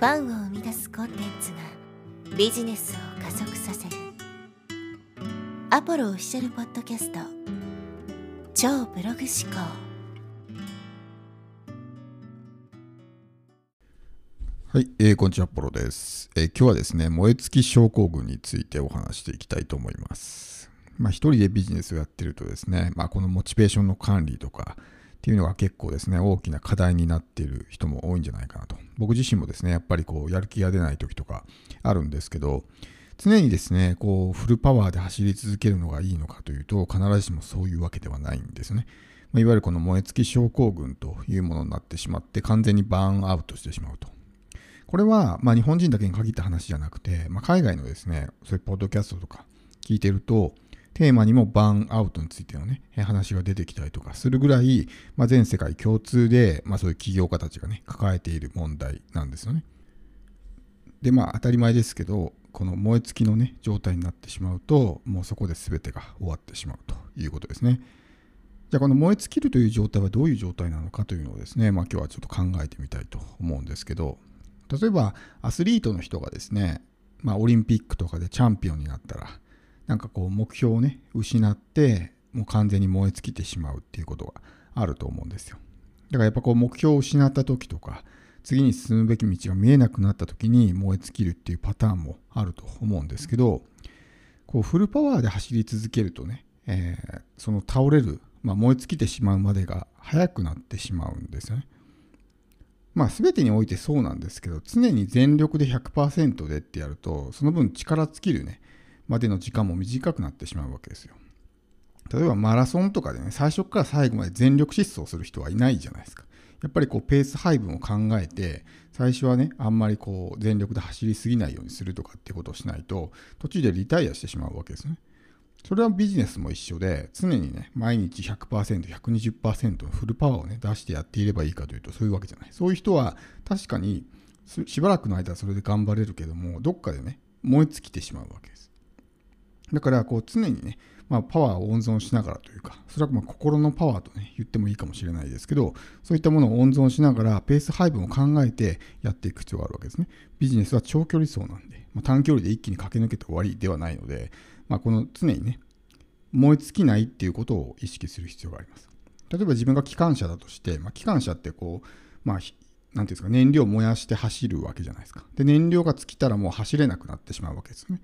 ファンを生み出すコンテンツがビジネスを加速させる。アポロオフィシャルポッドキャスト。超ブログ思考。はい、えー、こんにちは、アポロです、えー今日はですね、燃え尽き症候群についてお話していきたいと思います。まあ、一人でビジネスをやってるとですね、まあ、このモチベーションの管理とかっていうのが結構ですね、大きな課題になっている人も多いんじゃないかなと。僕自身もですね、やっぱりこう、やる気が出ない時とかあるんですけど、常にですね、こう、フルパワーで走り続けるのがいいのかというと、必ずしもそういうわけではないんですね。ま、いわゆるこの燃え尽き症候群というものになってしまって、完全にバーンアウトしてしまうと。これは、まあ、日本人だけに限った話じゃなくて、まあ、海外のですね、そういうポッドキャストとか聞いてると、テーマにもバーンアウトについてのね、話が出てきたりとかするぐらい、まあ、全世界共通で、まあ、そういう起業家たちがね、抱えている問題なんですよね。で、まあ、当たり前ですけど、この燃え尽きのね、状態になってしまうと、もうそこで全てが終わってしまうということですね。じゃあこの燃え尽きるという状態はどういう状態なのかというのをですね、まあ、今日はちょっと考えてみたいと思うんですけど、例えばアスリートの人がですね、まあ、オリンピックとかでチャンピオンになったら、なんかこう目標をね、失って、もう完全に燃え尽きてしまうっていうことがあると思うんですよ。だからやっぱこう目標を失った時とか、次に進むべき道が見えなくなった時に燃え尽きるっていうパターンもあると思うんですけど、こうフルパワーで走り続けるとね、えーその倒れる、まあ、燃え尽きてしまうまでが早くなってしまうんですよね。まあ全てにおいてそうなんですけど、常に全力で100%でってやると、その分力尽きるね、までの時間も短くなってしまうわけですよ。例えばマラソンとかでね、最初から最後まで全力疾走する人はいないじゃないですか。やっぱりこうペース配分を考えて、最初はね、あんまりこう全力で走りすぎないようにするとかってことをしないと、途中でリタイアしてしまうわけですね。それはビジネスも一緒で、常にね、毎日100%、120%のフルパワーをね、出してやっていればいいかというと、そういうわけじゃない。そういう人は、確かにしばらくの間はそれで頑張れるけども、どっかでね、燃え尽きてしまうわけです。だから、こう、常にね、まあ、パワーを温存しながらというか、それはま心のパワーとね、言ってもいいかもしれないですけど、そういったものを温存しながら、ペース配分を考えてやっていく必要があるわけですね。ビジネスは長距離走なんで、まあ、短距離で一気に駆け抜けて終わりではないので、まあ、この常にね、燃え尽きないっていうことを意識する必要があります。例えば自分が機関車だとして、まあ、機関車ってこう、まあ、なんていうんですか、燃料を燃やして走るわけじゃないですか。で、燃料が尽きたらもう走れなくなってしまうわけですね。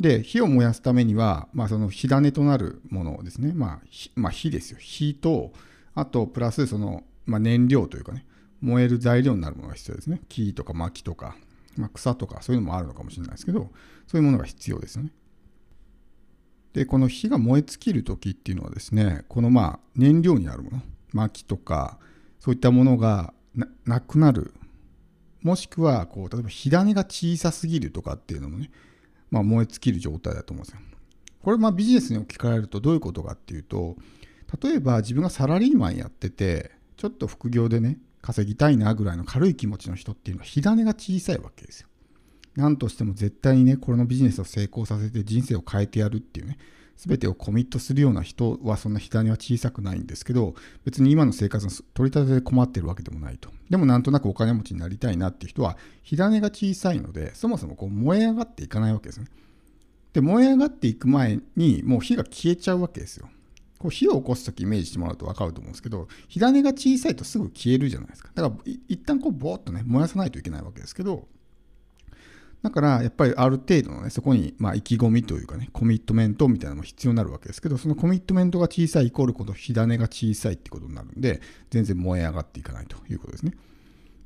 で、火を燃やすためには、まあ、その火種となるものですね、まあ、火まあ、火ですよ。火と、あと、プラスその、まあ、燃料というかね、燃える材料になるものが必要ですね。木とか薪とか、まあ、草とか、そういうのもあるのかもしれないですけど、そういうものが必要ですよね。で、この火が燃え尽きるときっていうのはですね、このまあ燃料になるもの、薪とか、そういったものがななくなる。もしくは、こう、例えば火種が小さすぎるとかっていうのもね、まあ燃え尽きる状態だと思うんですよ。これまあビジネスに置き換えるとどういうことかっていうと、例えば自分がサラリーマンやってて、ちょっと副業でね、稼ぎたいなぐらいの軽い気持ちの人っていうのは火種が小さいわけですよ。なんとしても絶対にね、これのビジネスを成功させて人生を変えてやるっていうね、全てをコミットするような人はそんな火種は小さくないんですけど、別に今の生活の取り立てで困ってるわけでもないと。でもなんとなくお金持ちになりたいなっていう人は、火種が小さいので、そもそもこう燃え上がっていかないわけですね。で、燃え上がっていく前に、もう火が消えちゃうわけですよ。こう火を起こすときイメージしてもらうと分かると思うんですけど、火種が小さいとすぐ消えるじゃないですか。だから、一旦こう、ぼーっとね、燃やさないといけないわけですけど、だから、やっぱりある程度のね、そこに、ま、意気込みというかね、コミットメントみたいなのも必要になるわけですけど、そのコミットメントが小さいイコールこの火種が小さいってことになるんで、全然燃え上がっていかないということですね。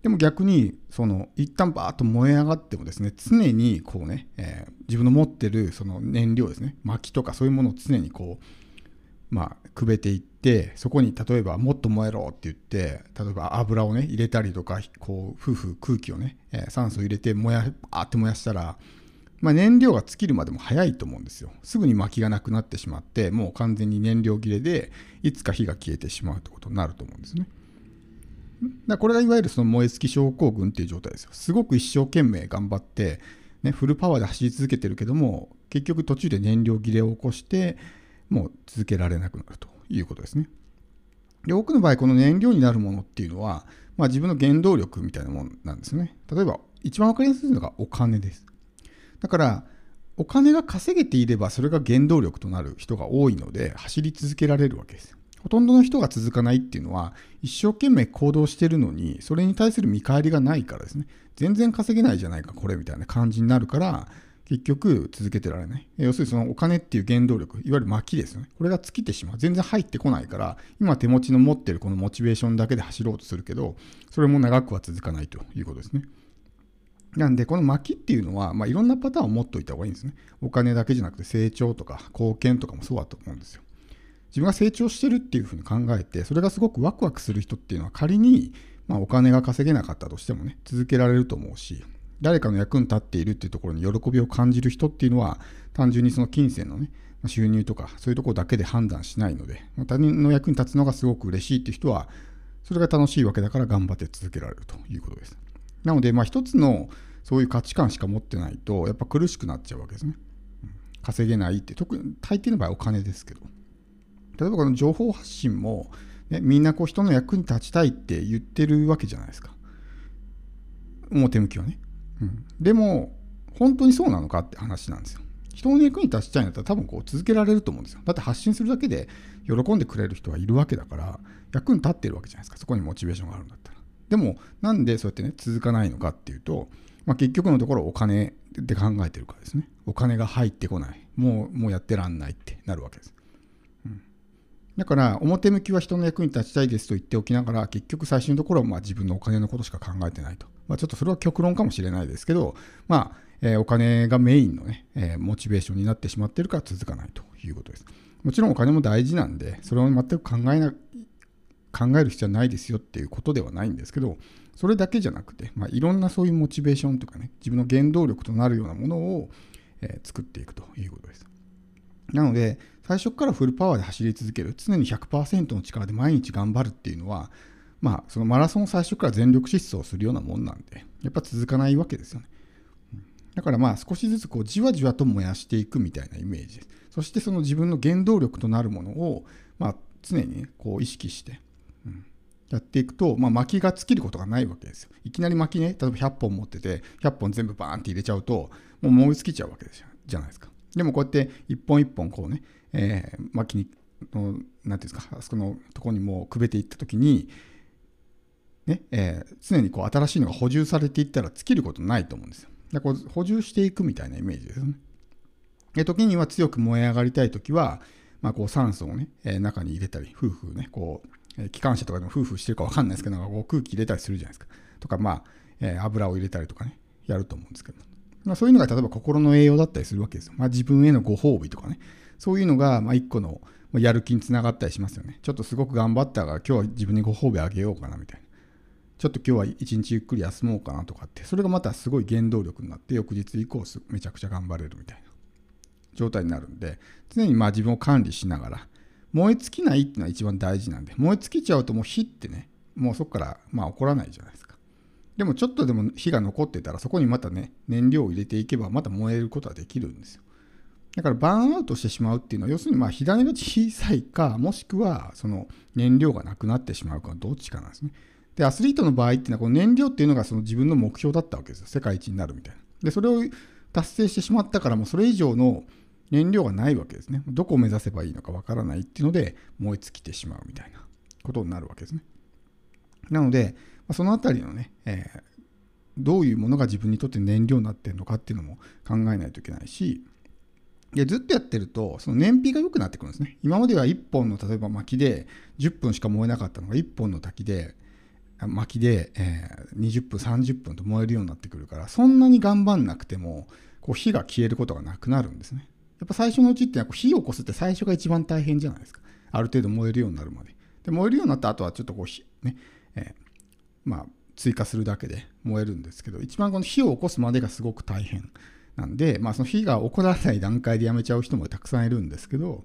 でも逆に、その、一旦バーッと燃え上がってもですね、常にこうね、えー自分の持ってるその燃料ですね、薪とかそういうものを常にこう、まあ、くべていって、そこに例えばもっと燃えろって言って、例えば油をね、入れたりとか、こう、夫婦空気をね、えー酸素を入れて燃や、あって燃やしたら、まあ、燃料が尽きるまでも早いと思うんですよ。すぐに薪がなくなってしまって、もう完全に燃料切れで、いつか火が消えてしまうということになると思うんですね。だからこれがいわゆるその燃え尽き症候群っていう状態ですよ。すごく一生懸命頑張って、ね、フルパワーで走り続けてるけども、結局途中で燃料切れを起こして、もう続けられなくなるということですね。で多くの場合、この燃料になるものっていうのは、まあ、自分の原動力みたいなもんなんですね。例えば、一番わかりやすいのがお金です。だから、お金が稼げていればそれが原動力となる人が多いので走り続けられるわけです。ほとんどの人が続かないっていうのは一生懸命行動してるのにそれに対する見返りがないからですね全然稼げないじゃないかこれみたいな感じになるから結局続けてられない。要するにそのお金っていう原動力、いわゆる薪ですよね。これが尽きてしまう。全然入ってこないから、今手持ちの持ってるこのモチベーションだけで走ろうとするけど、それも長くは続かないということですね。なんで、この薪っていうのは、まあ、いろんなパターンを持っておいた方がいいんですね。お金だけじゃなくて成長とか貢献とかもそうだと思うんですよ。自分が成長してるっていうふうに考えて、それがすごくワクワクする人っていうのは仮に、まあ、お金が稼げなかったとしてもね、続けられると思うし、誰かの役に立っているっていうところに喜びを感じる人っていうのは、単純にその金銭のね、収入とかそういうところだけで判断しないので、他人の役に立つのがすごく嬉しいっていう人は、それが楽しいわけだから頑張って続けられるということです。なので、まあ、一つのそういう価値観しか持ってないと、やっぱ苦しくなっちゃうわけですね。稼げないって、特に大抵の場合お金ですけど。例えばこの情報発信も、ね、みんなこう人の役に立ちたいって言ってるわけじゃないですか。表向きはね。うん、でも、本当にそうなのかって話なんですよ。人の役に立ちたいんだったら多分こう続けられると思うんですよ。だって発信するだけで喜んでくれる人はいるわけだから、役に立ってるわけじゃないですか。そこにモチベーションがあるんだったら。でも、なんでそうやってね、続かないのかっていうと、まあ、結局のところお金で考えてるからですね。お金が入ってこない。もう、もうやってらんないってなるわけです。だから、表向きは人の役に立ちたいですと言っておきながら、結局最終のところはまあ自分のお金のことしか考えてないと。まあ、ちょっとそれは極論かもしれないですけど、まあ、えー、お金がメインのね、えー、モチベーションになってしまっているから続かないということです。もちろんお金も大事なんで、それを全く考えな、考える必要はないですよっていうことではないんですけど、それだけじゃなくて、まあ、いろんなそういうモチベーションとかね、自分の原動力となるようなものを、えー、作っていくということです。なので、最初からフルパワーで走り続ける、常に100%の力で毎日頑張るっていうのは、まあ、そのマラソン最初から全力疾走するようなもんなんで、やっぱ続かないわけですよね。だからまあ少しずつこうじわじわと燃やしていくみたいなイメージです。そしてその自分の原動力となるものを、まあ、常に、こう意識して、やっていくと、まあ、薪が尽きることがないわけですよ。いきなり薪ね、例えば100本持ってて、100本全部バーンって入れちゃうと、もう燃え尽きちゃうわけですじゃないですか。でもこうやって一本一本こうね、えー、薪に、のなんていうんですか、あそこのところにもうくべていったときに、ねえー、常にこう新しいのが補充されていったら尽きることないと思うんですよ。でこう補充していくみたいなイメージですよね。で時には強く燃え上がりたいときは、まあ、こう酸素をね、えー、中に入れたり、夫婦ね、こう、え機関車とかでも夫婦してるか分かんないですけど、こう空気入れたりするじゃないですか。とか、まあ、えー、油を入れたりとかね、やると思うんですけど。まあ、そういうのが例えば心の栄養だったりするわけですよ。まあ、自分へのご褒美とかね。そういうのが、まあ、一個のやる気につながったりしますよね。ちょっとすごく頑張ったから今日は自分にご褒美あげようかなみたいな。ちょっと今日は一日ゆっくり休もうかなとかって、それがまたすごい原動力になって、翌日以降めちゃくちゃ頑張れるみたいな状態になるんで、常にまあ自分を管理しながら、燃え尽きないっていうのは一番大事なんで、燃え尽きちゃうともう火ってね、もうそこからまあ起こらないじゃないですか。でもちょっとでも火が残ってたら、そこにまたね、燃料を入れていけば、また燃えることはできるんですよ。だからバーンアウトしてしまうっていうのは、要するにまあ火種が小さいか、もしくはその燃料がなくなってしまうか、どっちかなんですね。で、アスリートの場合っていうのは、この燃料っていうのがその自分の目標だったわけですよ。世界一になるみたいな。で、それを達成してしまったから、もうそれ以上の燃料がないわけですね。どこを目指せばいいのかわからないっていうので燃え尽きてしまうみたいなことになるわけですね。なので、そのあたりのね、えー、どういうものが自分にとって燃料になってるのかっていうのも考えないといけないし、でずっとやってると、その燃費が良くなってくるんですね。今までは1本の例えば薪で10分しか燃えなかったのが1本の滝で、薪で、えー、20分、30分と燃えるようになってくるから、そんなに頑張んなくても、こう火が消えることがなくなるんですね。やっぱ最初のうちって火を起こすって最初が一番大変じゃないですか。ある程度燃えるようになるまで。で燃えるようになった後はちょっとこうね、えー、まあ追加するだけで燃えるんですけど、一番この火を起こすまでがすごく大変なんで、まあその火が起こらない段階でやめちゃう人もたくさんいるんですけど、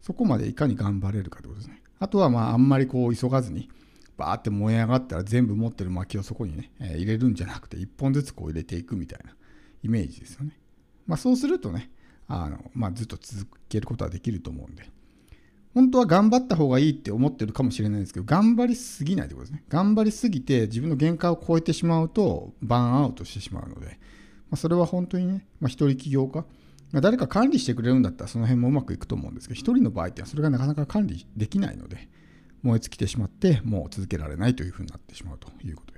そこまでいかに頑張れるかということですね。あとはまああんまりこう急がずに、バーって燃え上がったら全部持ってる薪をそこにね、えー、入れるんじゃなくて1本ずつこう入れていくみたいなイメージですよね。まあそうするとね、あの、まあ、ずっと続けることはできると思うんで、本当は頑張った方がいいって思ってるかもしれないですけど、頑張りすぎないってことですね。頑張りすぎて自分の限界を超えてしまうと、バーンアウトしてしまうので、まあ、それは本当にね、まあ、一人起業家、まあ、誰か管理してくれるんだったらその辺もうまくいくと思うんですけど、一人の場合ってそれがなかなか管理できないので、燃え尽きてしまって、もう続けられないというふうになってしまうということです。